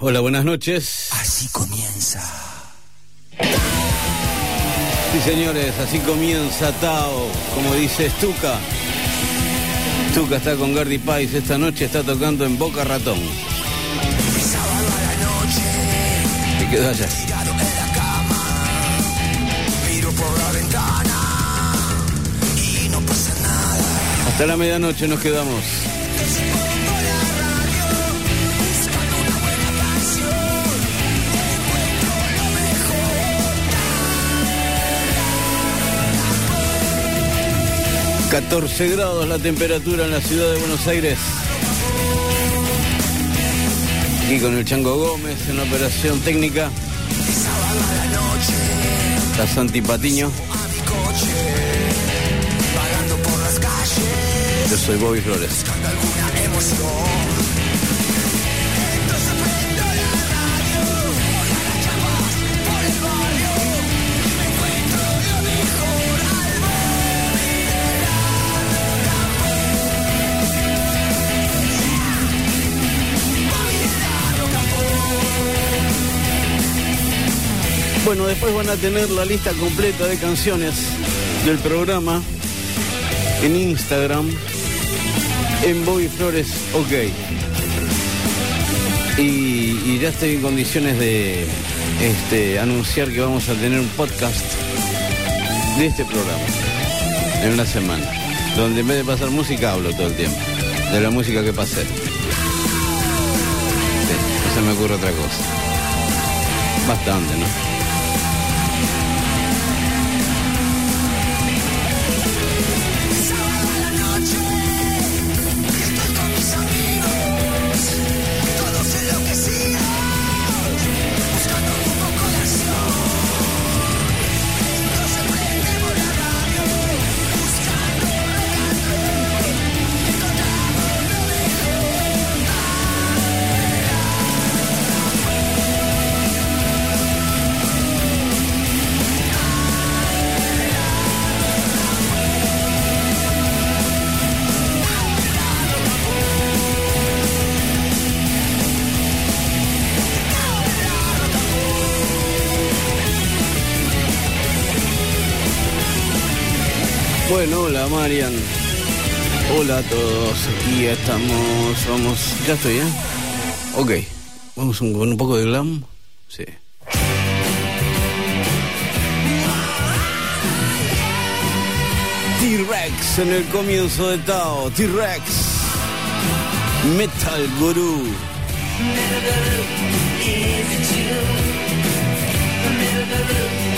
Hola, buenas noches. Así comienza. Sí, señores, así comienza Tao, como dice Stuka. Stuka está con Gardy Pais esta noche, está tocando en Boca Ratón. Sábado a la noche, Y quedó allá. tirado en la cama. Miro por la ventana y no pasa nada. Hasta la medianoche nos quedamos. 14 grados la temperatura en la ciudad de Buenos Aires. Aquí con el Chango Gómez en la operación técnica. Está Santi Patiño. Yo soy Bobby Flores. Bueno, después van a tener la lista completa de canciones del programa en Instagram, en Bobby Flores OK. Y, ya estoy en condiciones de este, anunciar que vamos a tener un podcast de este programa en una semana, donde en vez de pasar música hablo todo el tiempo, de la música que pasé. Sí, no se me ocurre otra cosa. Bastante, ¿no? Bueno, hola Marian. Hola a todos. Aquí estamos. Vamos. Ya estoy, ¿eh? Ok. Vamos con un poco de glam. Sí. T-Rex en el comienzo de Tao. T-Rex. Metal Guru. You're gonna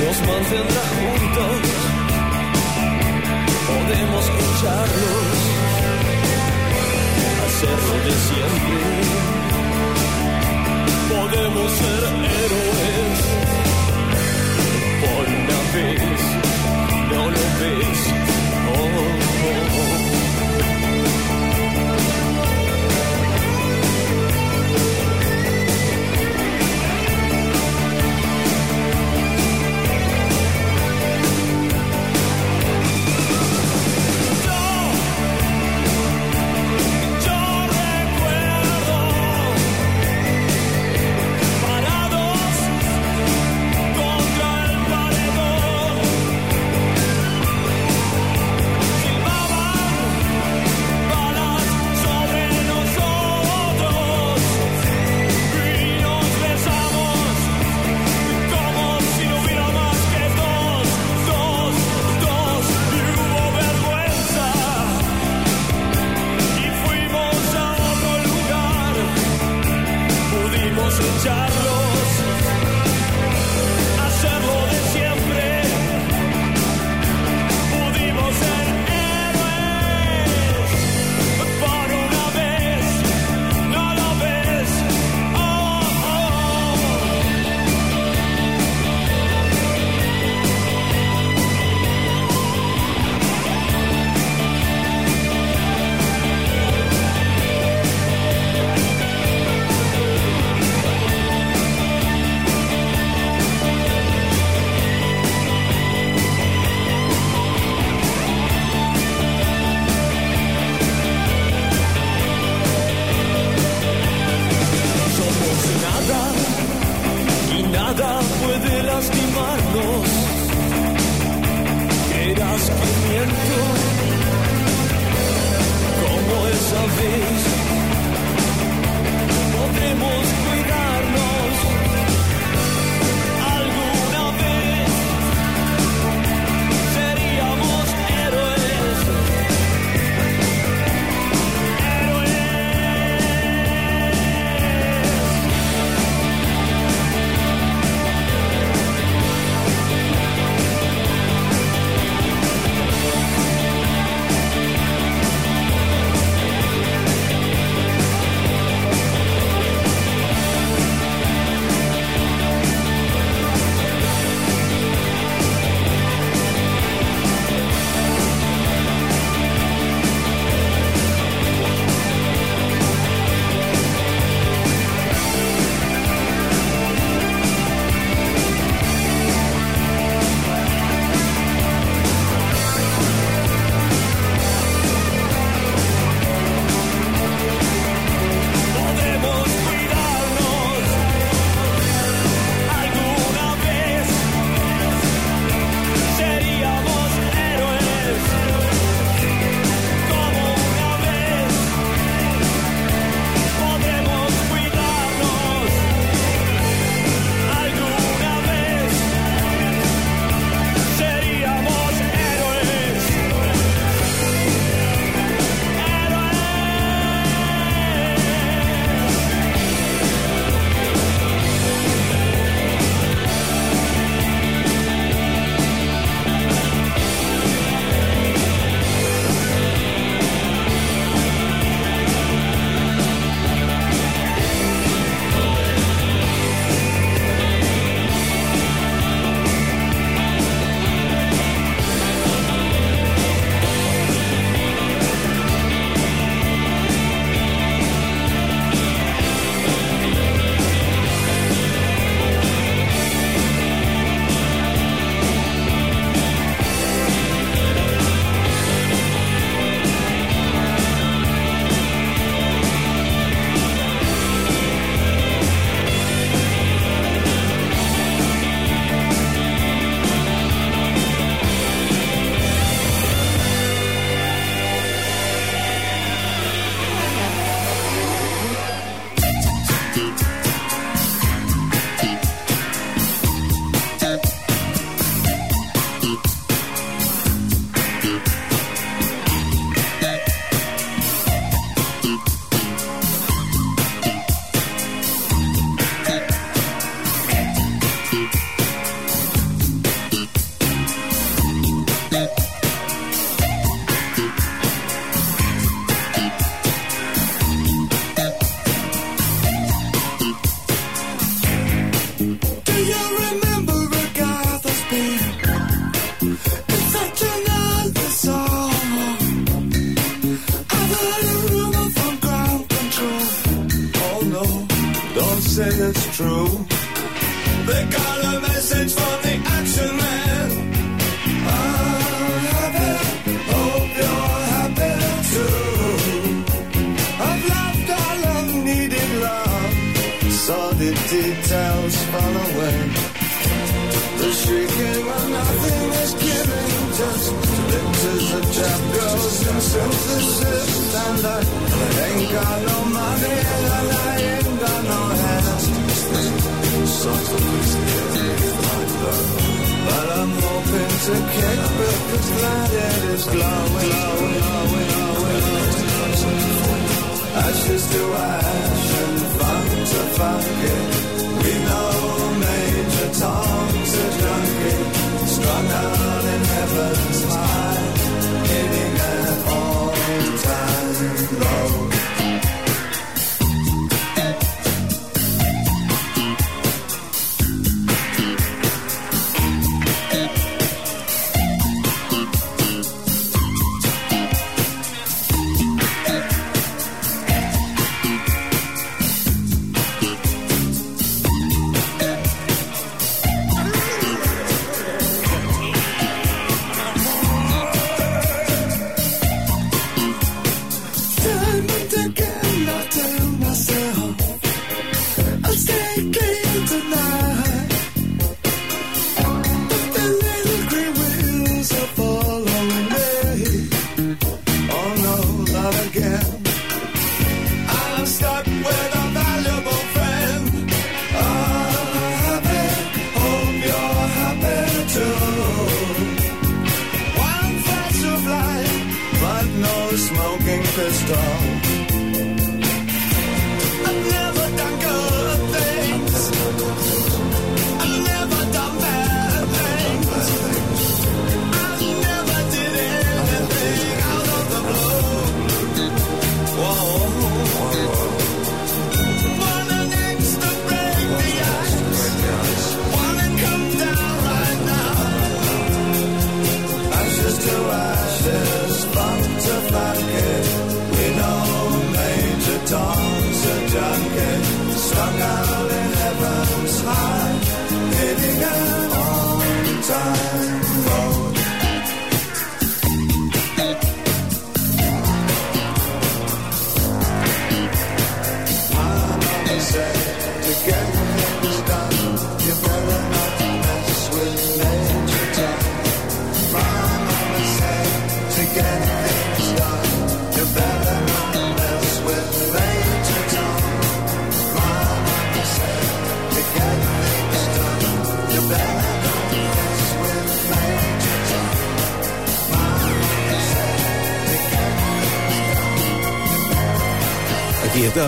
nos mantendrá juntos. Podemos escucharnos, hacerlo de siempre. Podemos ser héroes. Por una vez, no lo ves. Oh, oh, oh.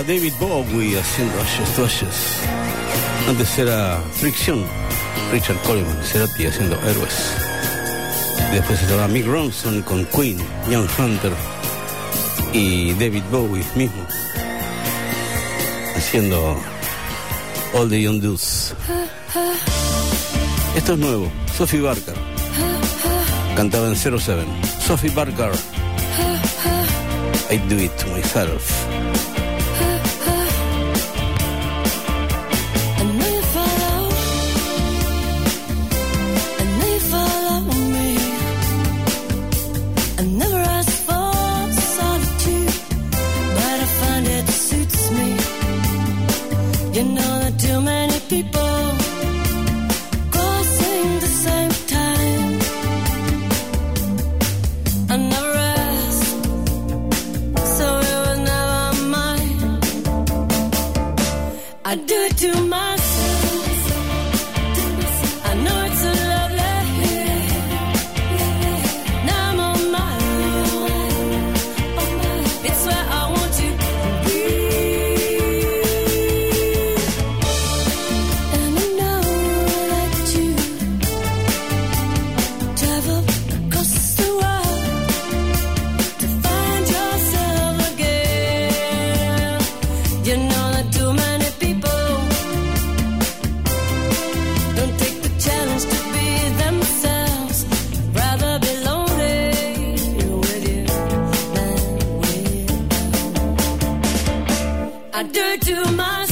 David Bowie haciendo Ashes to Ashes. Antes era Fricción, Richard Coleman, Cerati haciendo Héroes. Después estaba Mick Ronson con Queen, Young Hunter y David Bowie mismo haciendo All the Young Dudes. Esto es nuevo, Sophie Barker. Cantaba en 07. Sophie Barker. I do it myself. I to myself.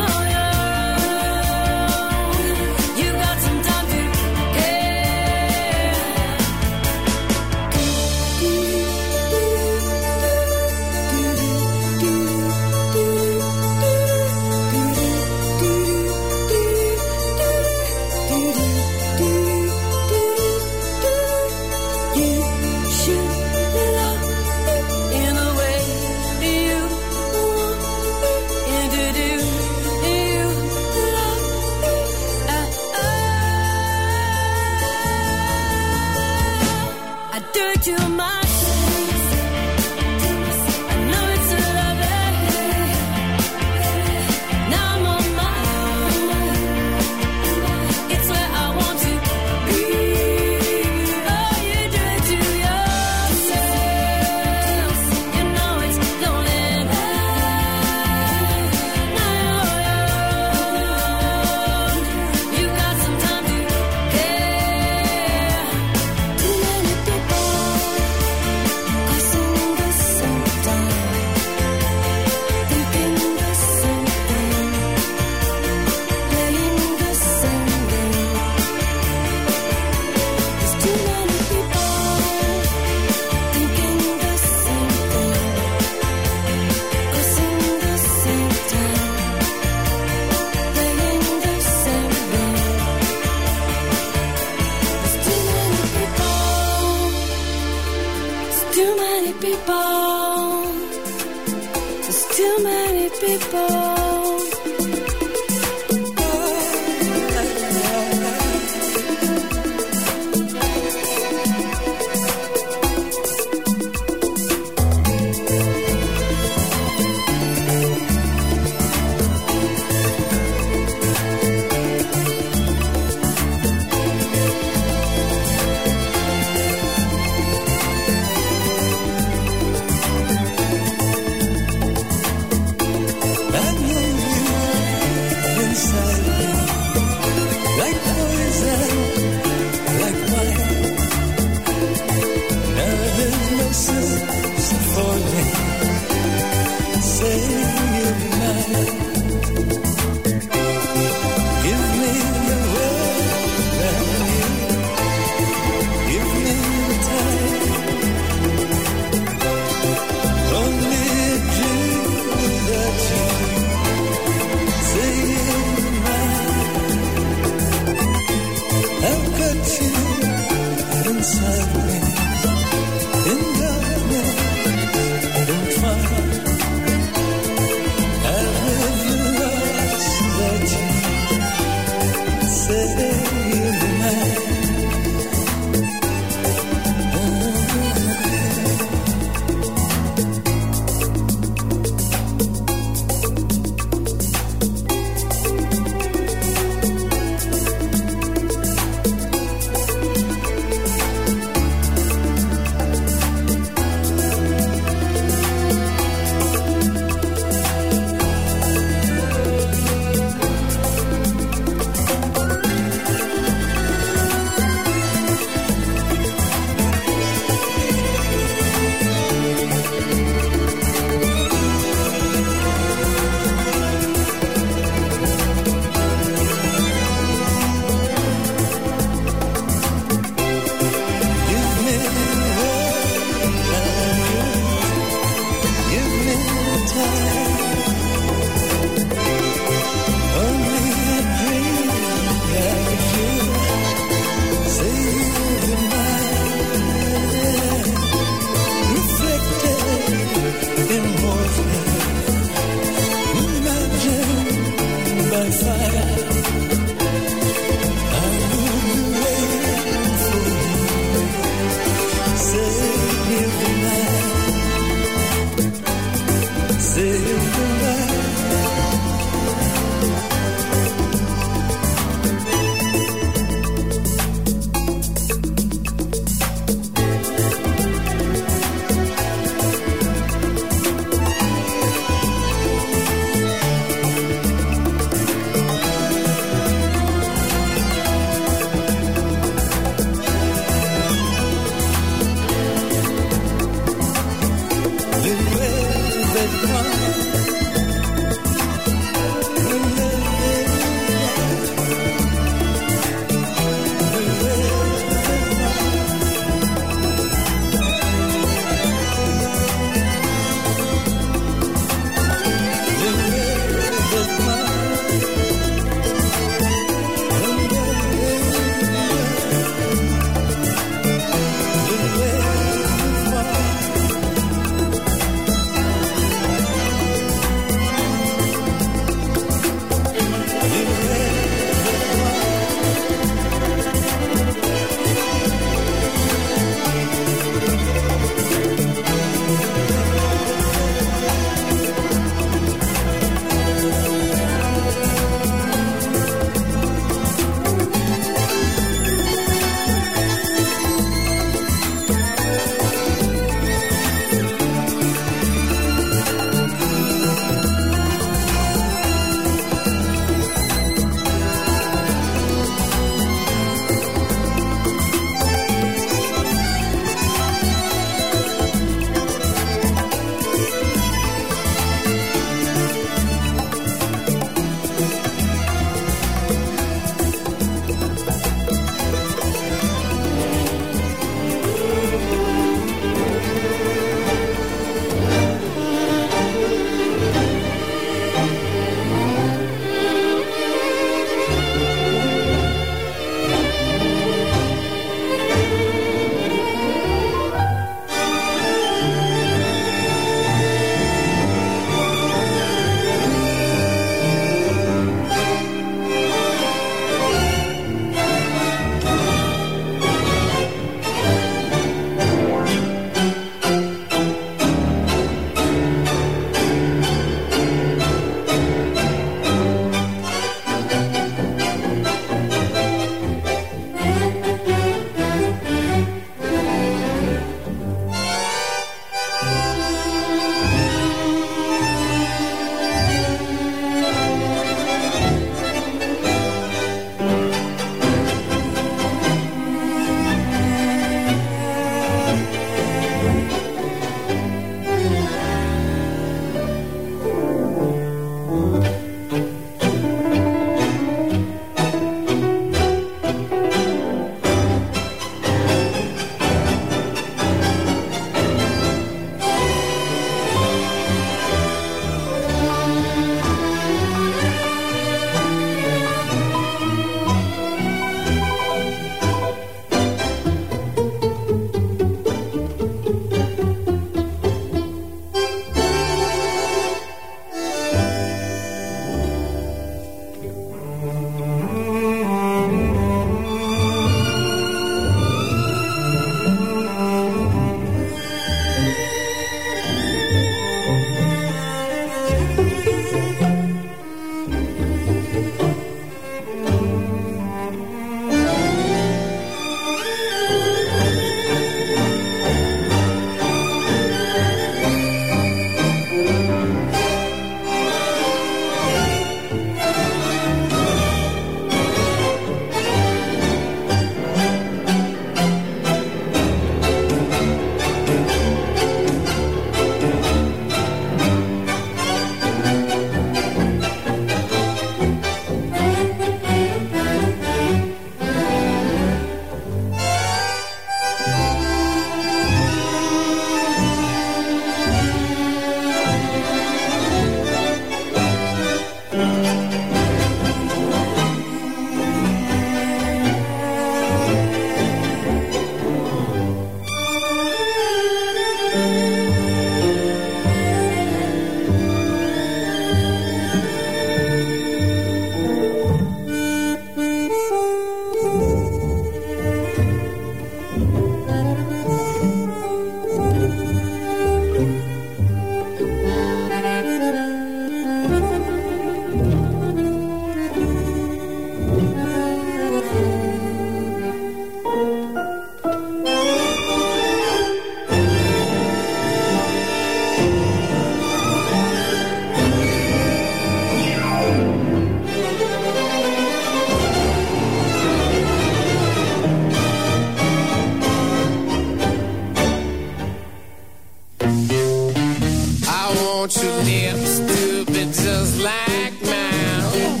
want your lips stupid just like mine.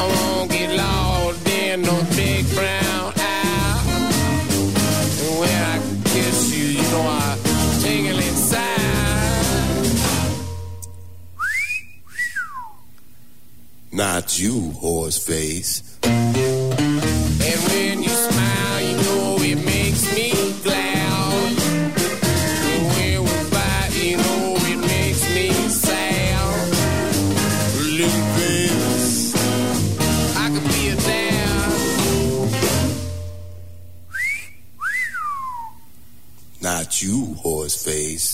I won't get lost in no big brown eye. And when I kiss you, you know I jingle inside. Not you, horse face. Boy's face.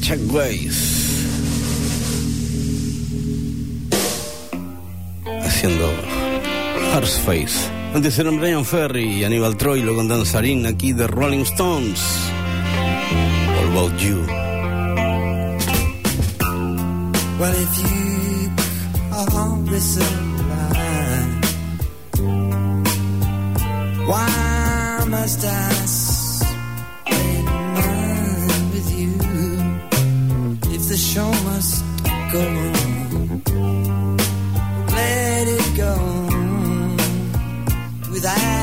Chan Ways. Haciendo Horseface. Antes eran Brian Ferry y Aníbal Troilo con Danzarín aquí de Rolling Stones. All About You. must go on. Let it go without.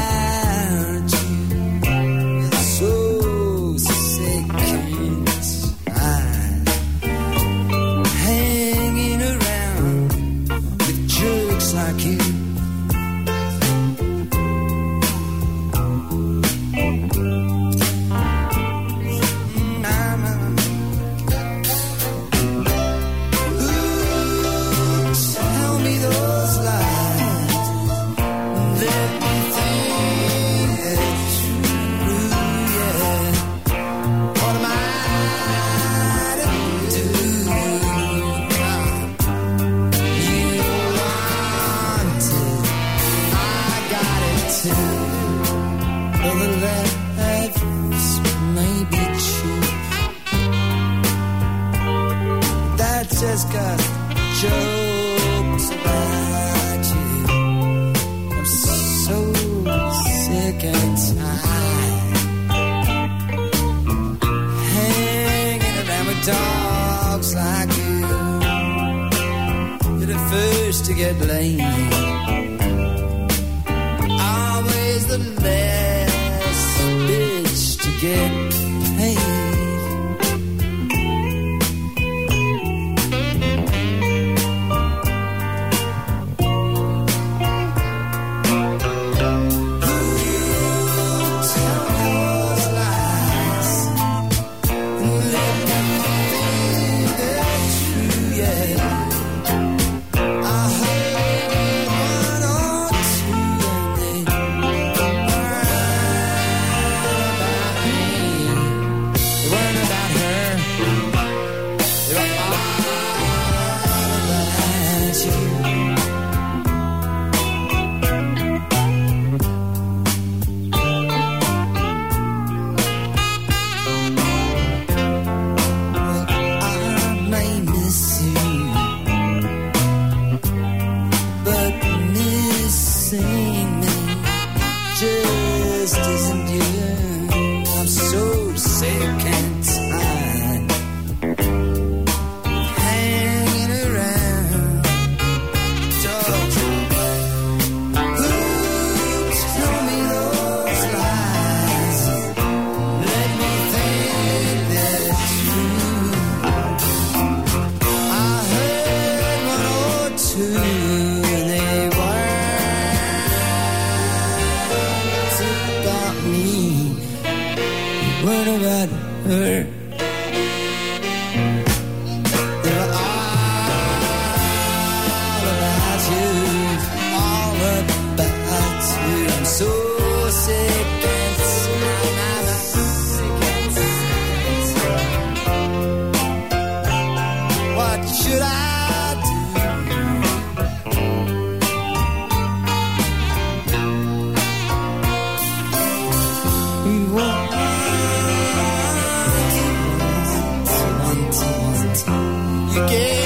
again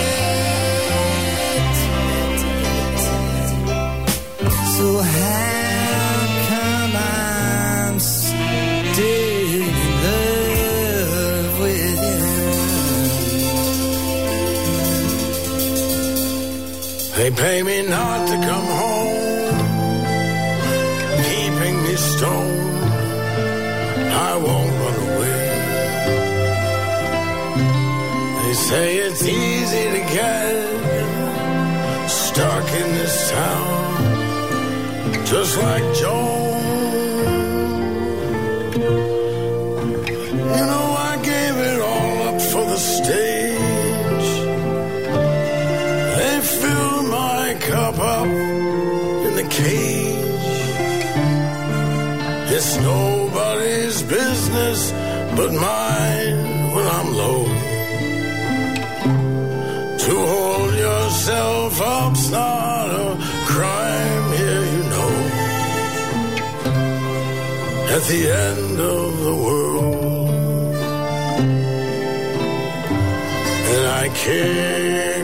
just like Joan. You know, I gave it all up for the stage. They filled my cup up in the cage. It's nobody's business but mine. the end of the world. And I can't.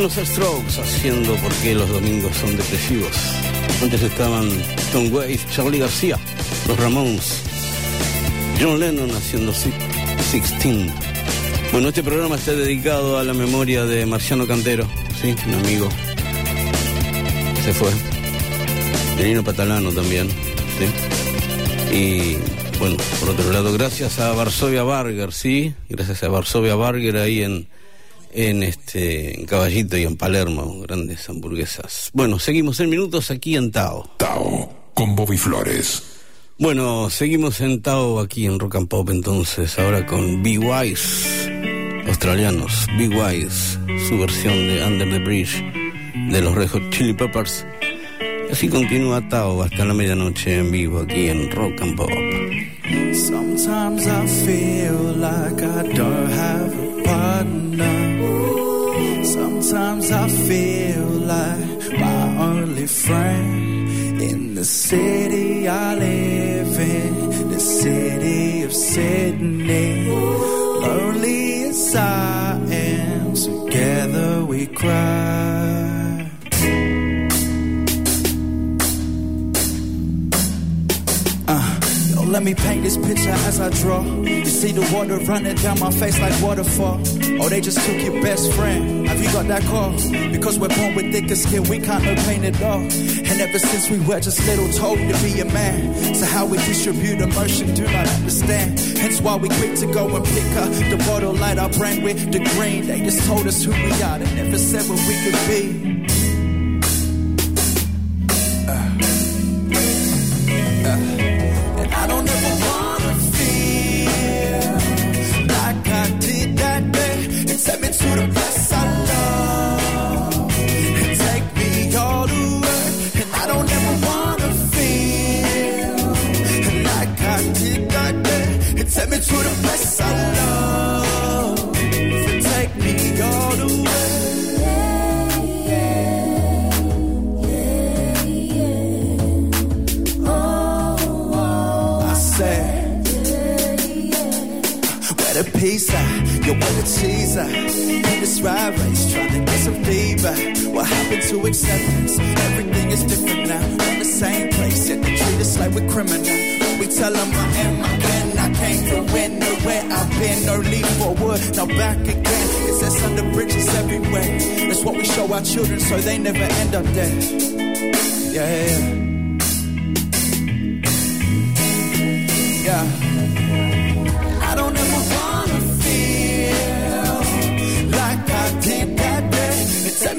Los Strokes haciendo porque los domingos son depresivos. Antes estaban Tom Waits, Charlie García, los Ramones, John Lennon haciendo Si- Sixteen. Bueno, este programa está dedicado a la memoria de Marciano Cantero, sí, un amigo. Se fue. Nino Patalano también, sí. Y bueno, por otro lado, gracias a Varsovia Barger, sí, gracias a Varsovia Barger ahí en, en este en Caballito y en Palermo, grandes hamburguesas. Bueno, seguimos en minutos aquí en Tao. Tao con Bobby Flores. Bueno, seguimos en Tao aquí en Rock and Pop entonces, ahora con Be Wise, australianos, Be Wise, su versión de Under the Bridge de los Red Hot Chili Peppers. Y así continúa Tao hasta la medianoche en vivo aquí en Rock and Pop. Sometimes I feel like I don't have a partner. Sometimes I feel like my only friend in the city I live in, the city of Sydney. Lonely as I am, together we cry. Let me paint this picture as I draw. You see the water running down my face like waterfall. Oh, they just took your best friend. Have you got that call? Because we're born with thicker skin, we can't no pain at all. And ever since we were just little, told to be a man. So how we distribute emotion, do not understand. Hence why we quick to go and pick up the bottle, light our brand with the green. They just told us who we are, they never said what we could be. Don't ever You want a teaser, in this rat race, trying to get some fever. What happened to acceptance? Everything is different now. In the same place, yet they treat us like we're criminals. We tell them I am, I can, I came from when, nowhere. I've been, no leap forward, now back again. It's us under bridges everywhere. It's what we show our children so they never end up dead. Yeah, yeah. yeah.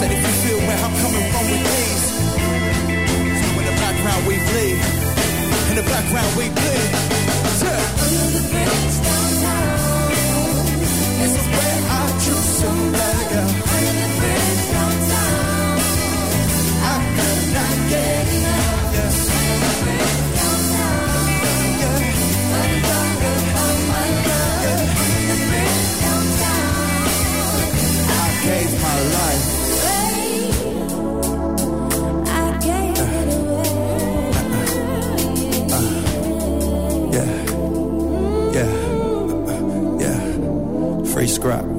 Said if you feel where I'm coming from with these. So in the background we bleed. In the background we bleed. Yeah. Where I choose to let go. scrap.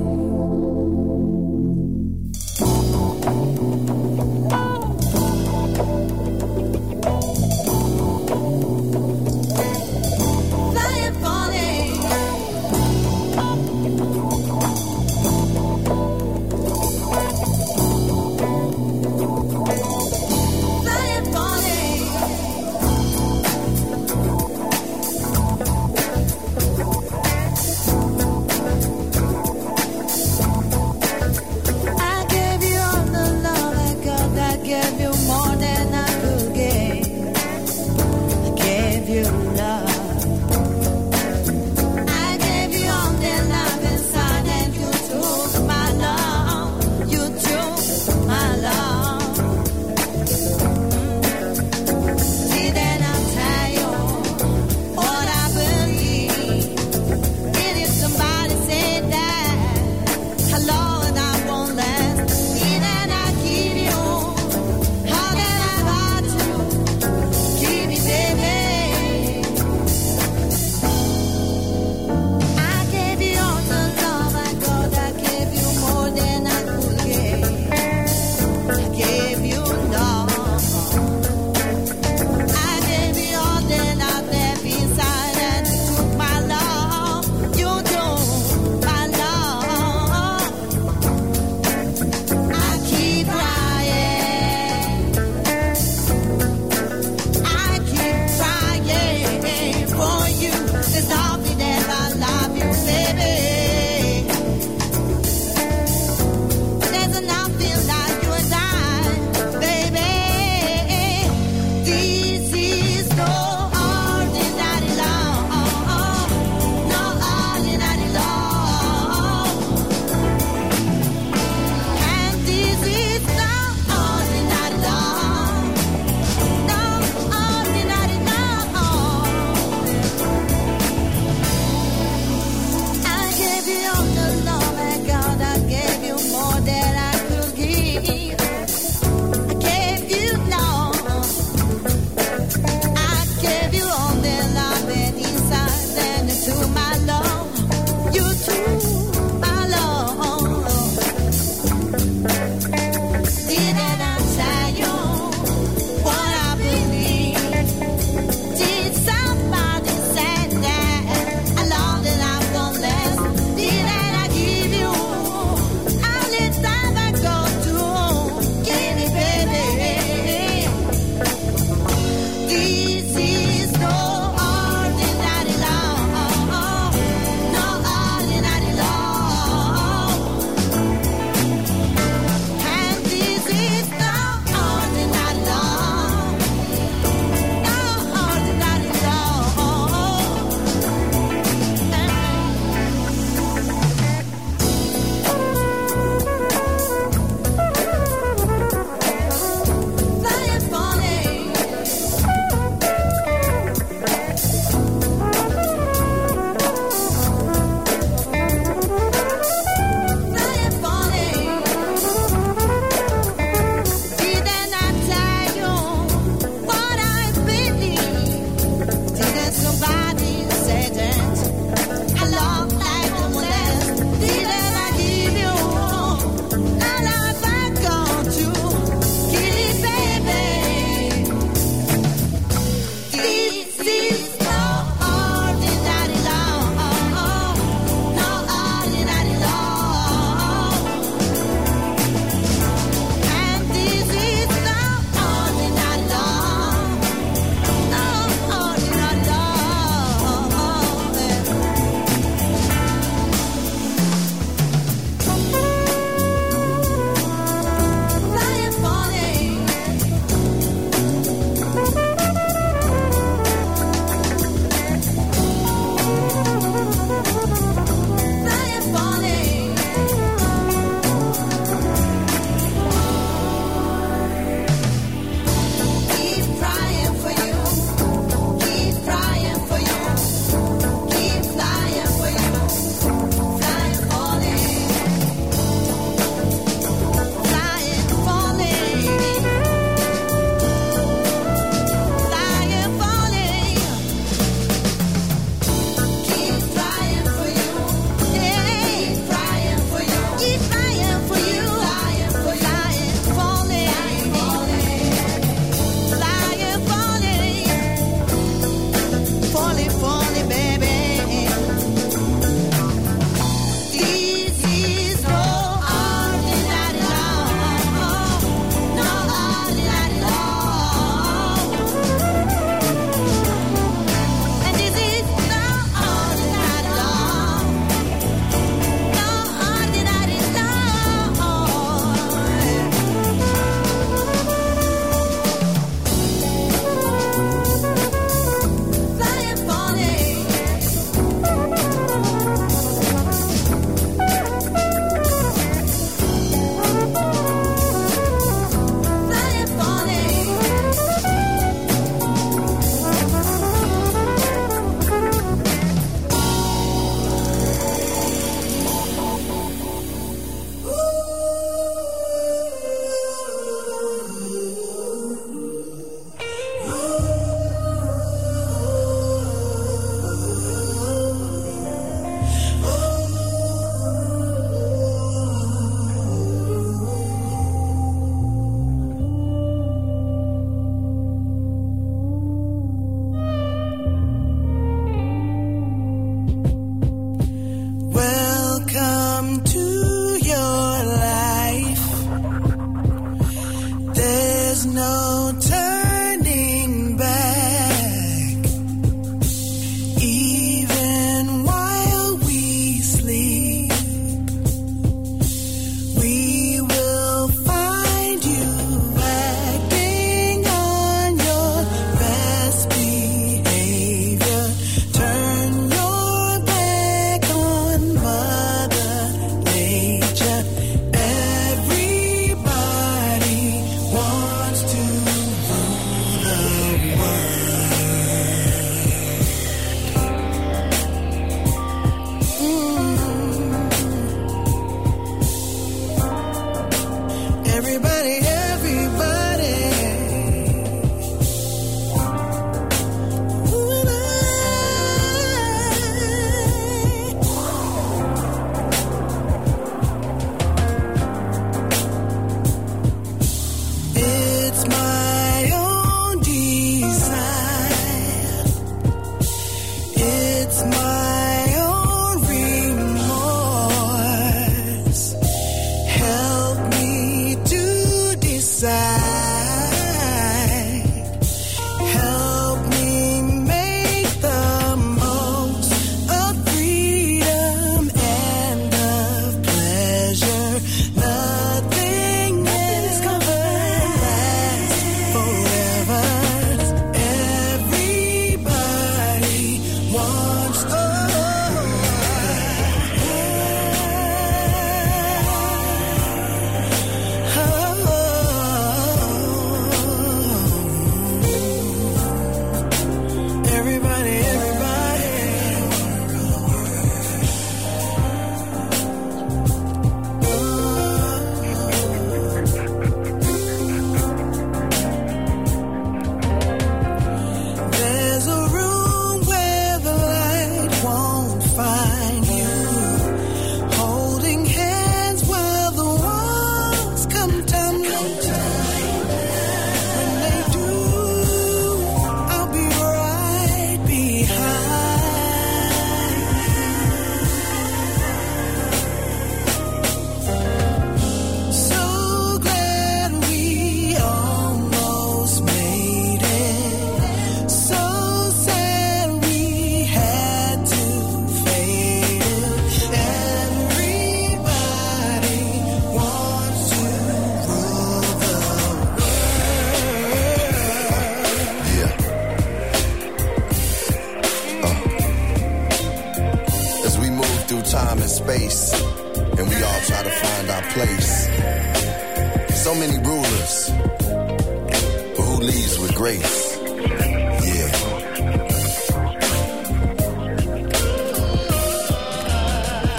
Yeah.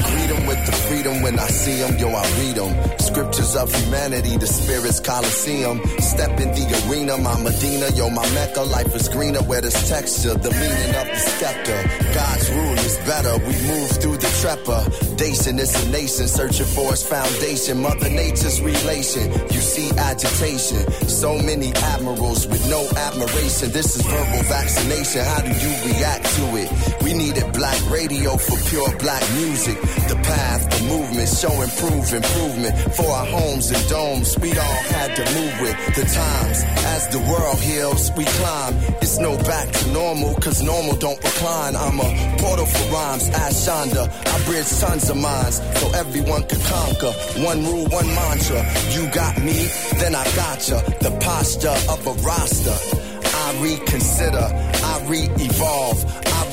Greet 'em with the freedom when I see 'em, yo, I read 'em. Scriptures of humanity, the spirit's coliseum. Step in the arena, my Medina, yo, my Mecca. Life is greener where there's texture, the meaning of the scepter. God's rule is better, we move through the trepidation. It's a nation searching for its foundation. Mother Nature's relation, you see agitation. So many admirals with no admiration. This is verbal vaccination, how do you react to it? We needed black radio for pure black music. The path, the movement, show improve improvement for our homes and domes. We all had to move with the times. As the world heals, we climb. It's no back to normal, cause normal don't recline. I'm a portal for rhymes, as Shonda. I bridge tons of minds so everyone can conquer. One rule, one mantra. You got me, then I gotcha. The posture of a roster. I reconsider, I re-evolve,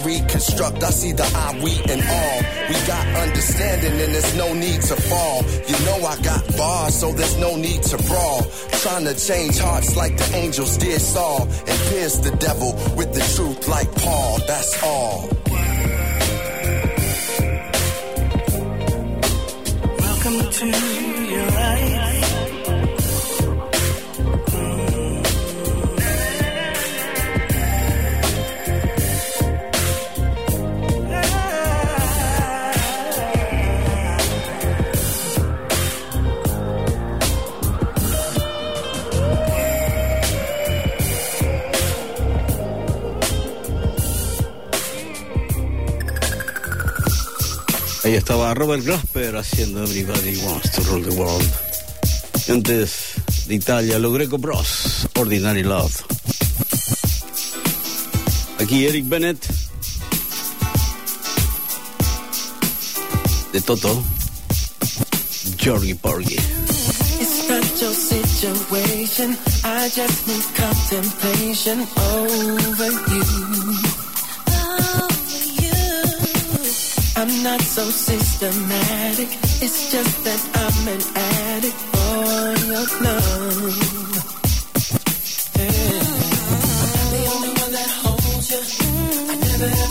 reconstruct. I see the I, we, and all. We got understanding and there's no need to fall. You know I got bars, so there's no need to brawl. Trying to change hearts like the angels did Saul and pierce the devil with the truth like Paul. That's all. Welcome to Ahí estaba Robert Grasper haciendo Everybody Wants to Rule the World. Y Antes de Italia, Lo Greco Bros, Ordinary Love. Aquí Eric Bennett. De Toto. Georgie Porgy. I'm not so systematic. It's just that I'm an addict for your love. Yeah. The only one that holds you. I never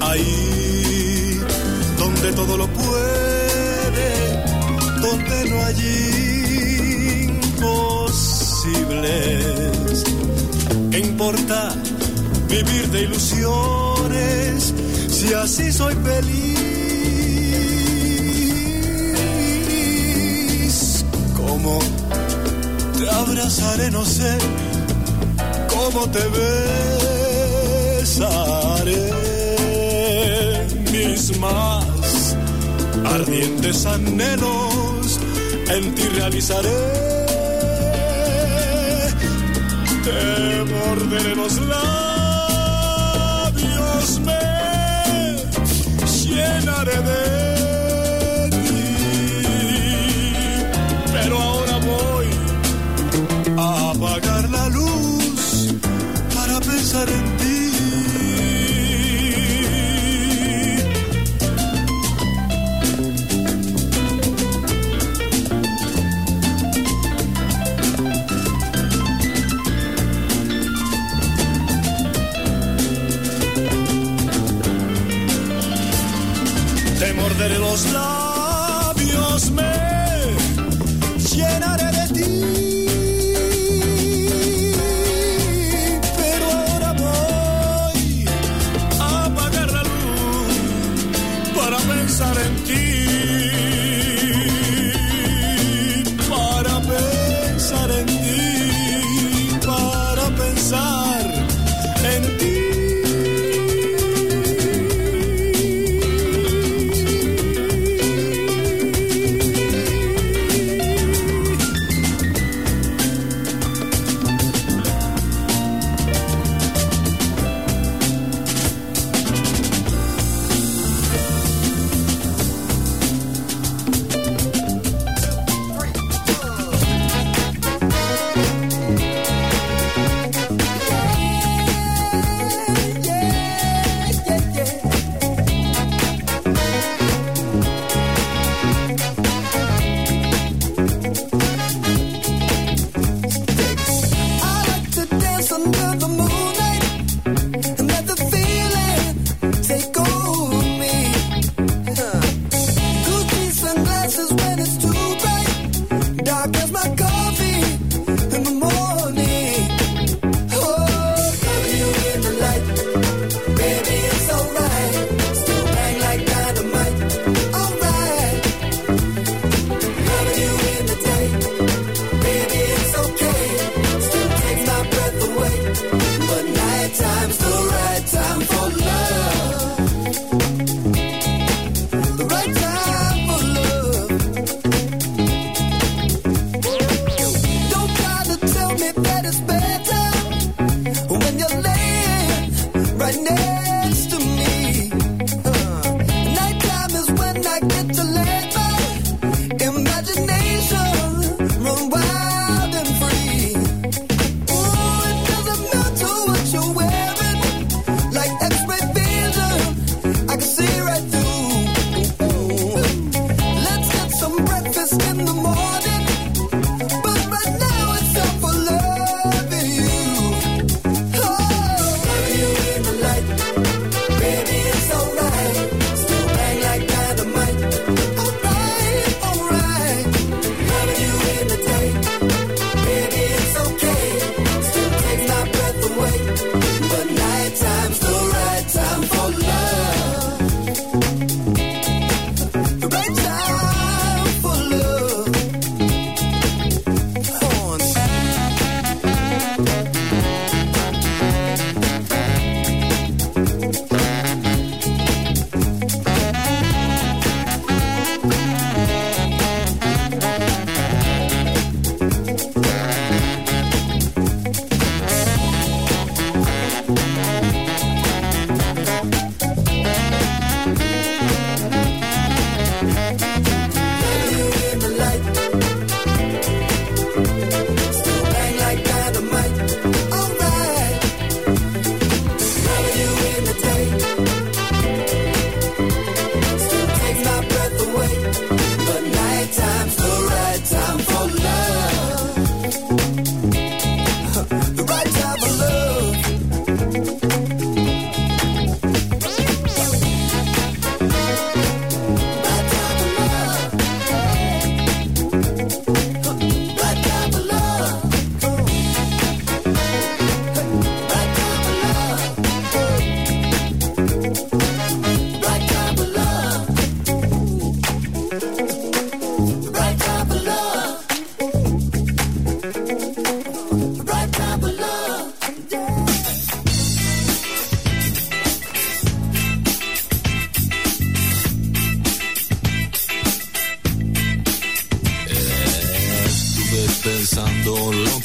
Ahí donde todo lo puede, donde no hay imposibles. Importa vivir de ilusiones si así soy feliz? ¿Cómo te abrazaré? No sé cómo te ves mis más ardientes anhelos, en ti realizaré. Te morderé los labios, me llenaré de ti. Pero ahora voy a apagar la luz para pensar en ti. lost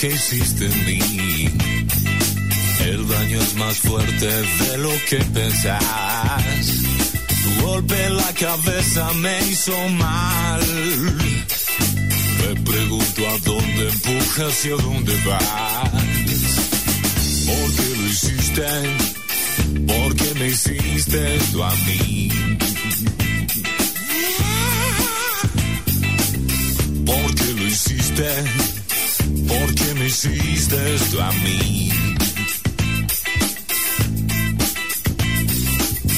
que hiciste en mí. El daño es más fuerte de lo que pensás. Tu golpe en la cabeza me hizo mal. Me pregunto a dónde empujas y a dónde vas. ¿Por qué lo hiciste? ¿Por qué me hiciste esto a mí? ¿Por qué lo hiciste? que me hiciste esto a mí.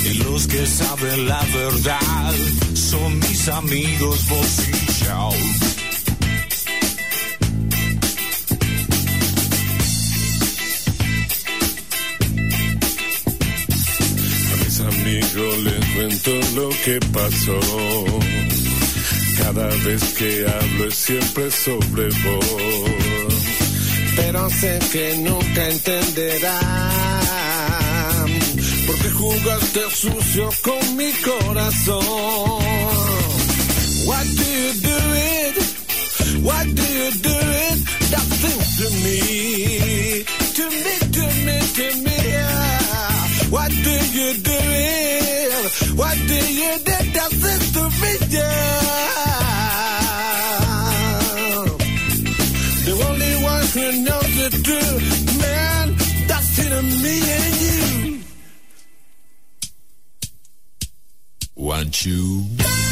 Y los que saben la verdad son mis amigos, vos y yo. A mis amigos les cuento lo que pasó. Cada vez que hablo es siempre sobre vos pero sé que nunca entenderán. Porque jugaste sucio con mi corazón. Why do you do it? Why do you do it? That thing to me. To me, to me, to me. yeah. Why do you do it? Why do you do that thing to me? Want you?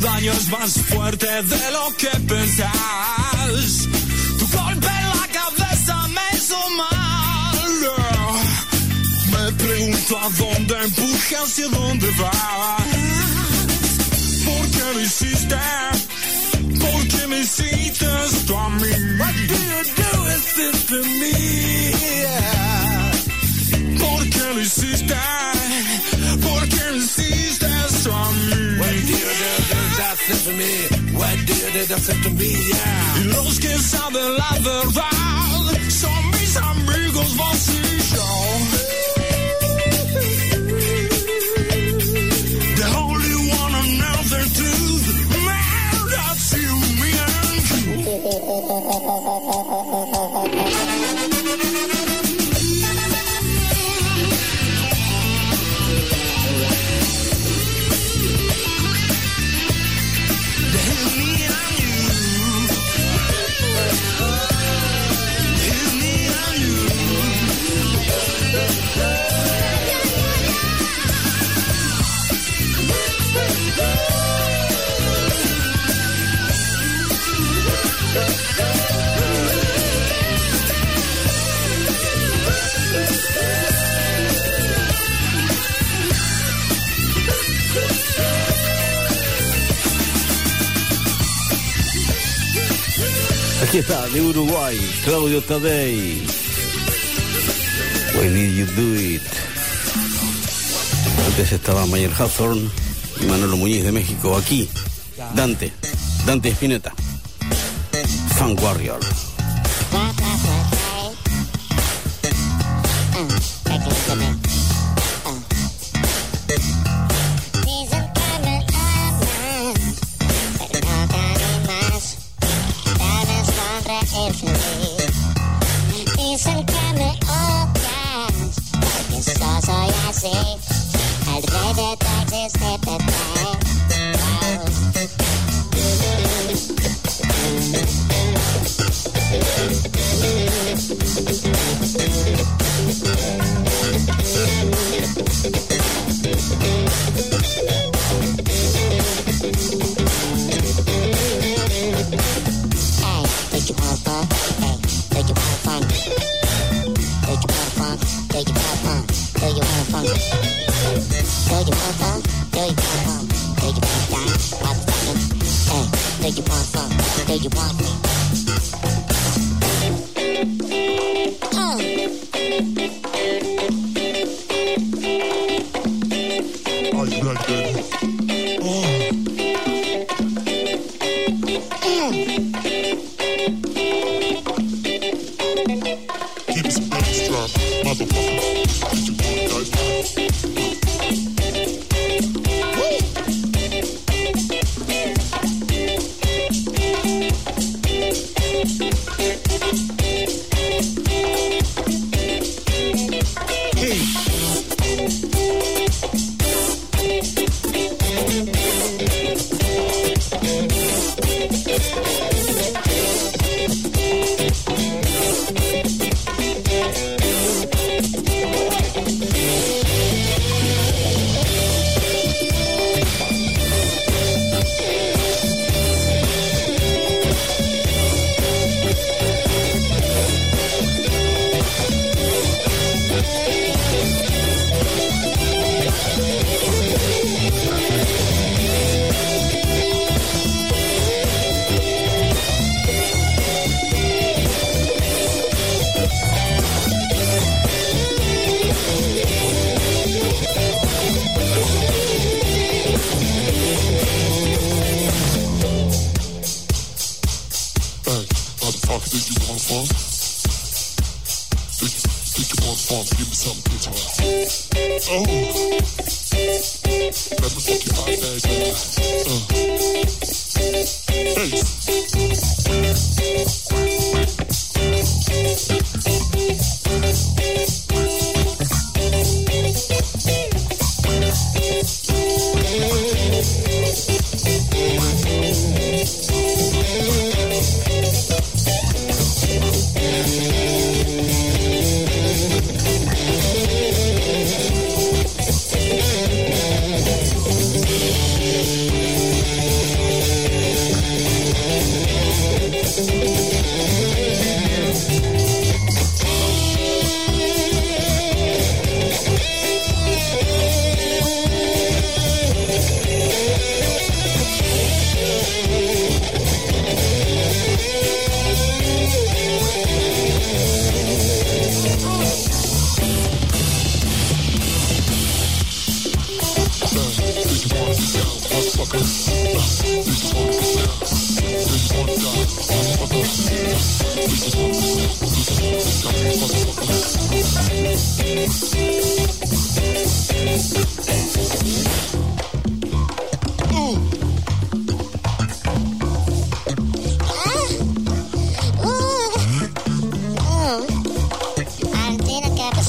El daño es más fuerte de lo que pensás. Tu golpe en la cabeza me hizo mal. Me pregunto a dónde empuje, hacia dónde vas. ¿Por qué lo hiciste? ¿Por qué me hiciste esto a mí? What do you do is this to me? ¿Por qué lo hiciste? ¿Por qué lo hiciste esto a mí? To me? What do you do that to me? Yeah. Y los son mis amigos vos y yo. The only one who knows the truth, man, that's Aquí está, de Uruguay, Claudio Tadei. When did you do it? Antes estaba Mayer Hawthorne y Manolo Muñiz de México. Aquí, Dante, Dante Spinetta. Funk Warrior.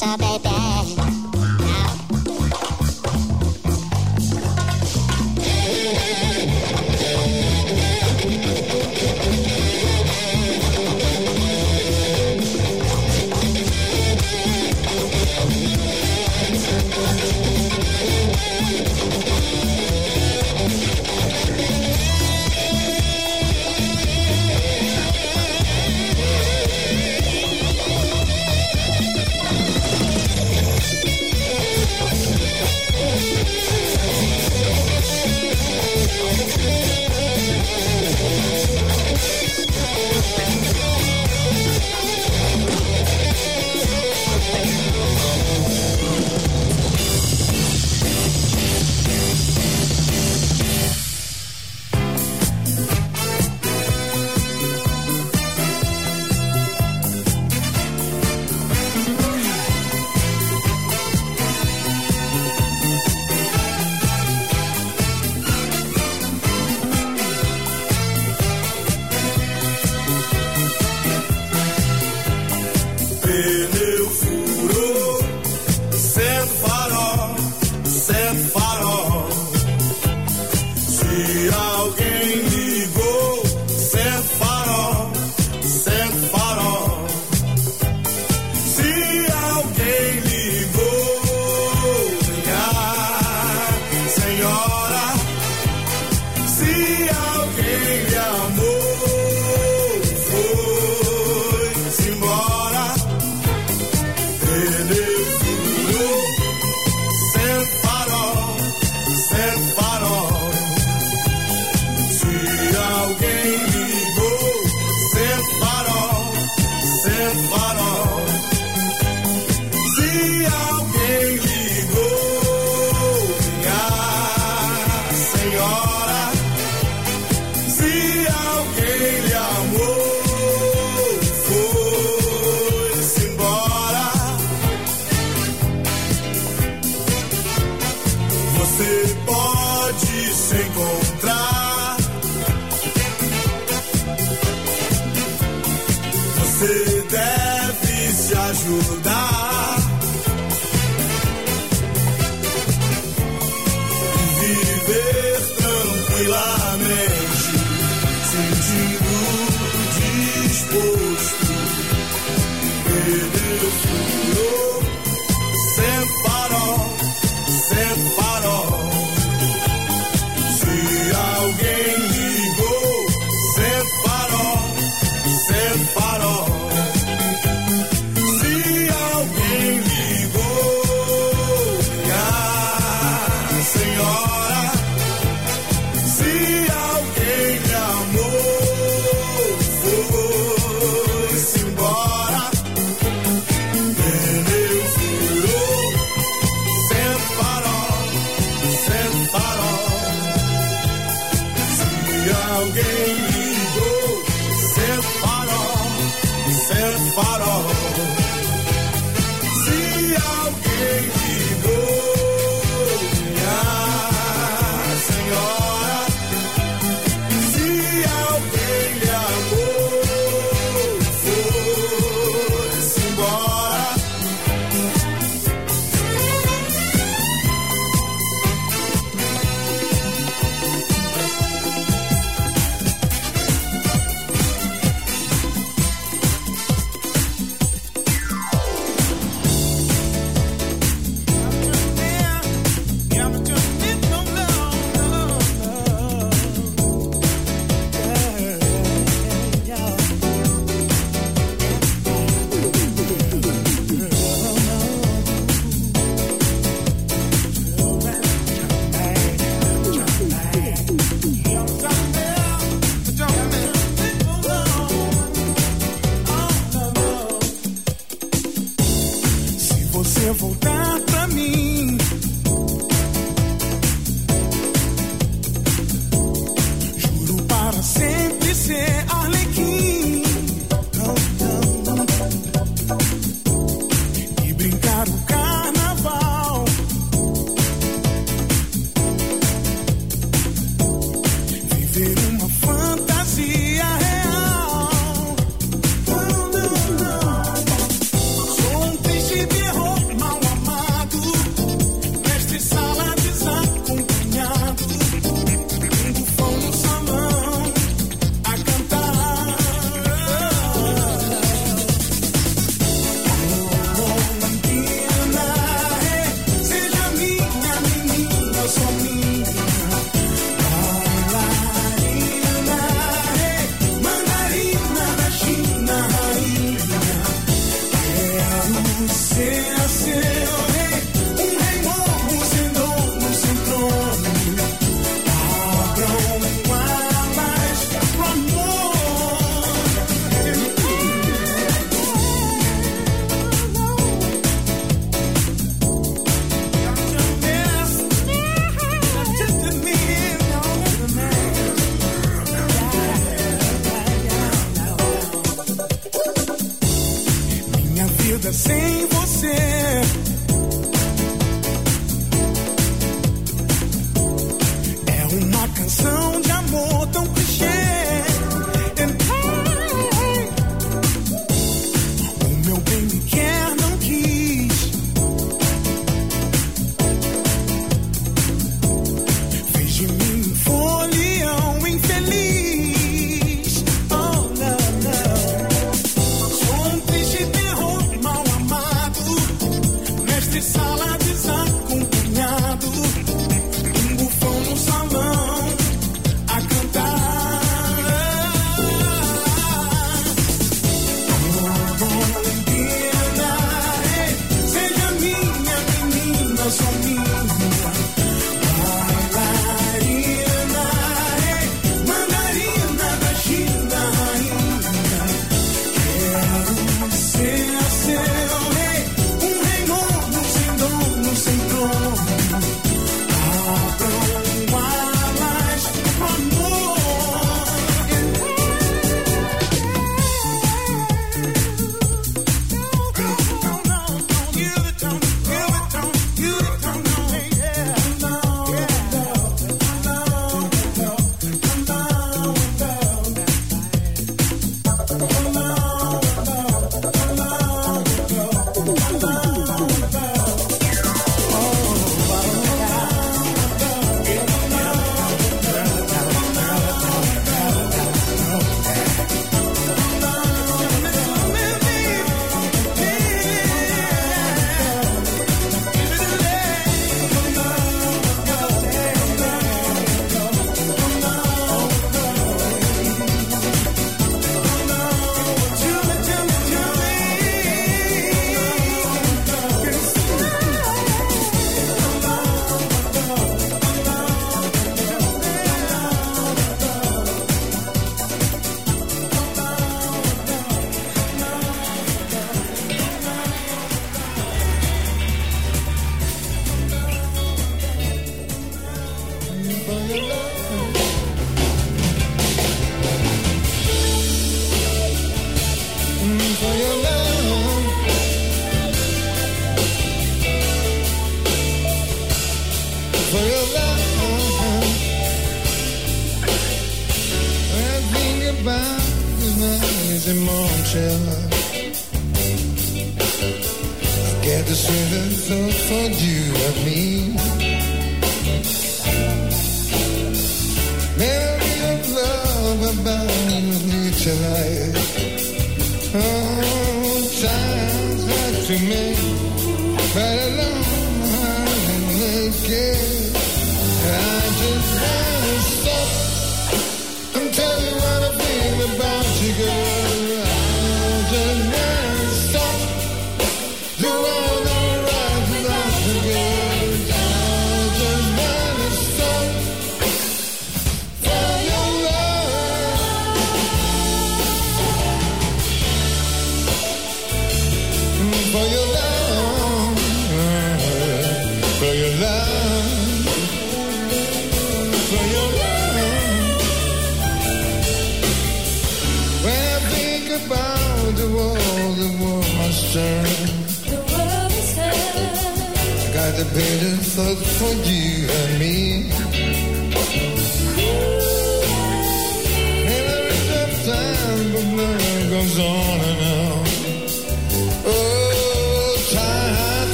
Argentina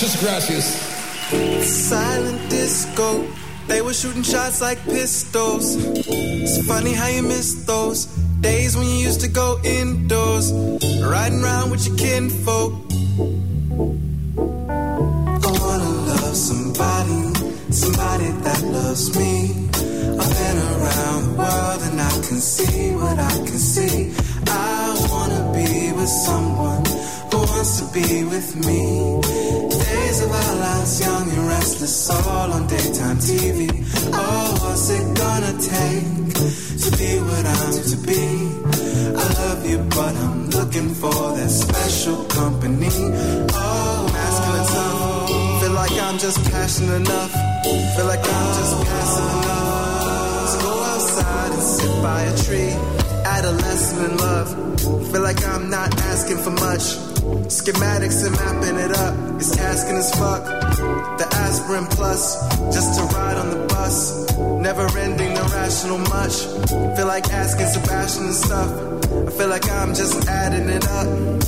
Muchas gracias. Silent disco. They were shooting shots like pistols. It's funny how you miss those days when you used to go indoors, riding around with your kinfolk Feel like asking Sebastian and stuff. I feel like I'm just adding it up.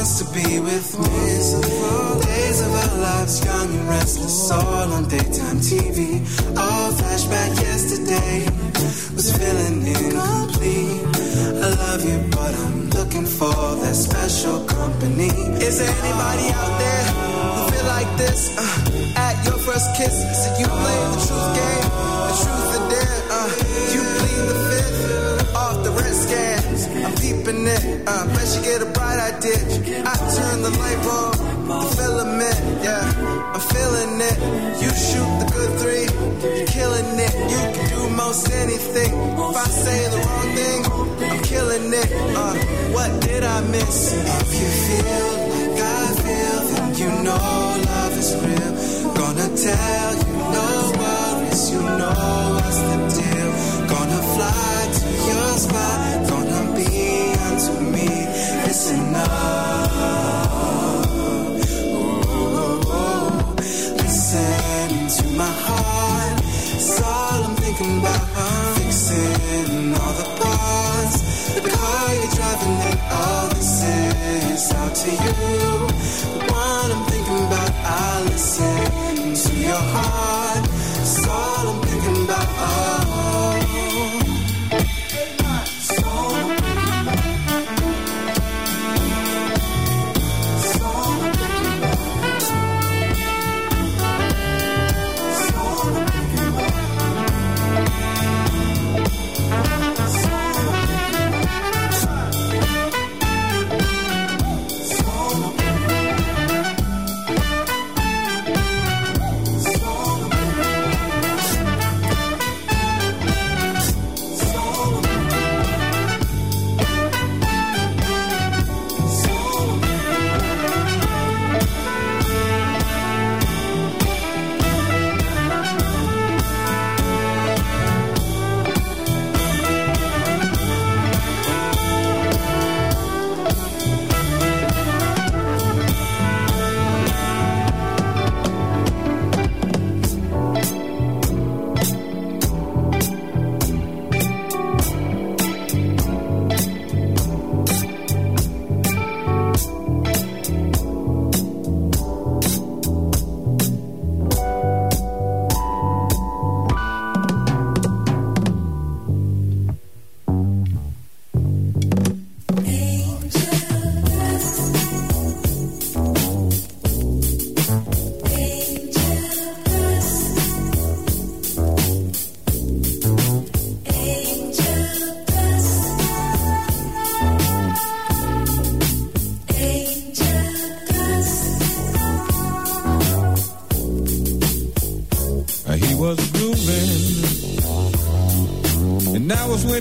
Wants to be with me. So days of our lives, young and restless, all on daytime TV. All flashback yesterday was feeling incomplete. I love you, but I'm looking for that special company. Is there anybody out there who feel like this? Uh, at your first kiss, said you play the truth game, the truth or dare. Uh, you plead the fifth off the red scans. I'm peeping it. Uh, bet you get a bright idea. I turn the light bulb, the filament. Yeah, I'm feeling it. You shoot the good three, you're killing it. You can do most anything. If I say the wrong thing, I'm killing it. Uh, what did I miss? If you feel like I feel, then you know love is real. Gonna tell you no worries, you know what's the deal. Gonna fly to your spot, gonna be unto me. It's enough. Ooh, listen to my heart. It's all I'm thinking about. Fixing all the parts. The car you're driving in, all this is out to you. The one I'm thinking about, I listen to your heart. It's all I'm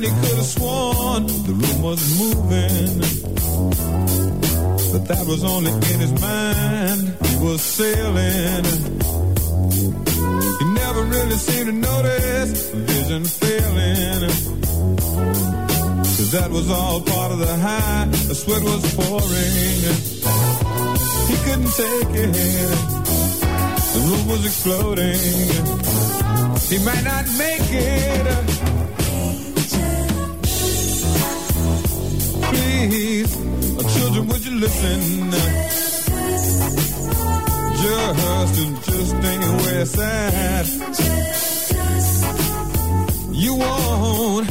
he could have sworn the room was moving. But that was only in his mind. He was sailing. He never really seemed to notice vision failing. Cause that was all part of the high. The sweat was pouring. He couldn't take it. The room was exploding. He might not make it. Please, children, would you listen? Just, just ain't where it's at. You won't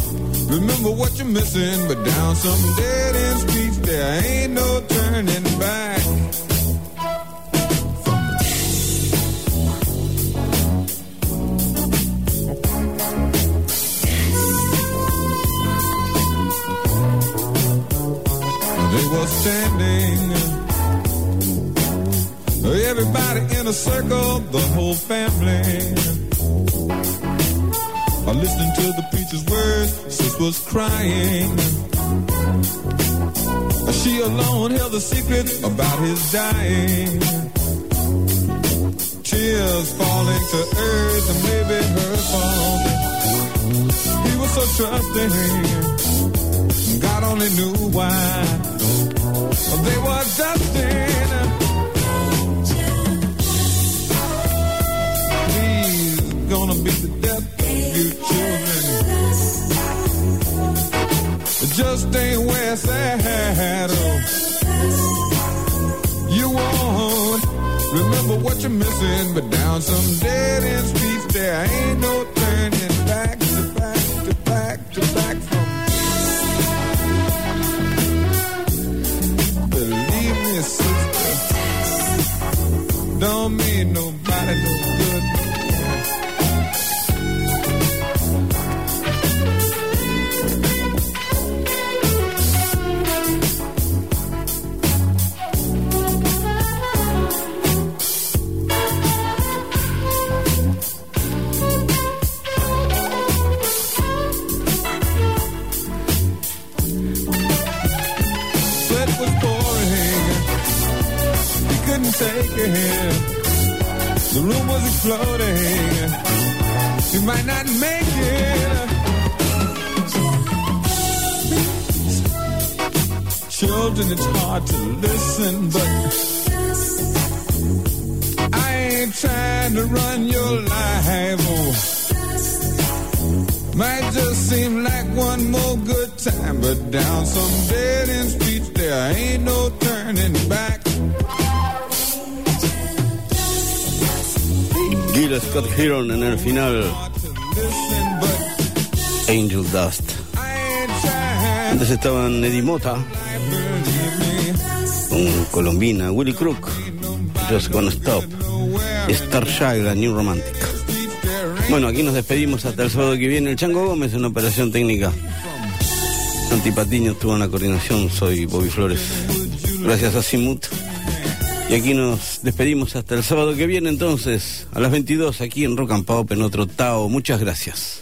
remember what you're missing, but down some dead end streets, there ain't no turning back. Standing, everybody in a circle, the whole family. Are listening to the preacher's words, sis was crying. She alone held the secret about his dying. Tears falling to earth, and maybe her fault. He was so trusting. God only knew why. They were dusting. Gonna be the death of you children. Just ain't where at. Oh. You won't remember what you're missing, but down some dead end streets there ain't no nobody no good. Room was might not make it. Children, it's hard to listen, but I ain't trying to run your life. Oh. Might just seem like one more good time, but down some dead end streets there ain't no turning back. Scott Heron en el final. Angel Dust. Antes estaban Eddie Mota, con Colombina, Willie Crook, Just Gonna Stop, Starshine, la New Romantic. Bueno, aquí nos despedimos hasta el sábado que viene. El Chango Gómez en operación técnica. Santi Patiño estuvo en la coordinación. Soy Bobby Flores. Gracias a Simut. Y aquí nos despedimos hasta el sábado que viene entonces, a las 22, aquí en Rock and en otro Tao. Muchas gracias.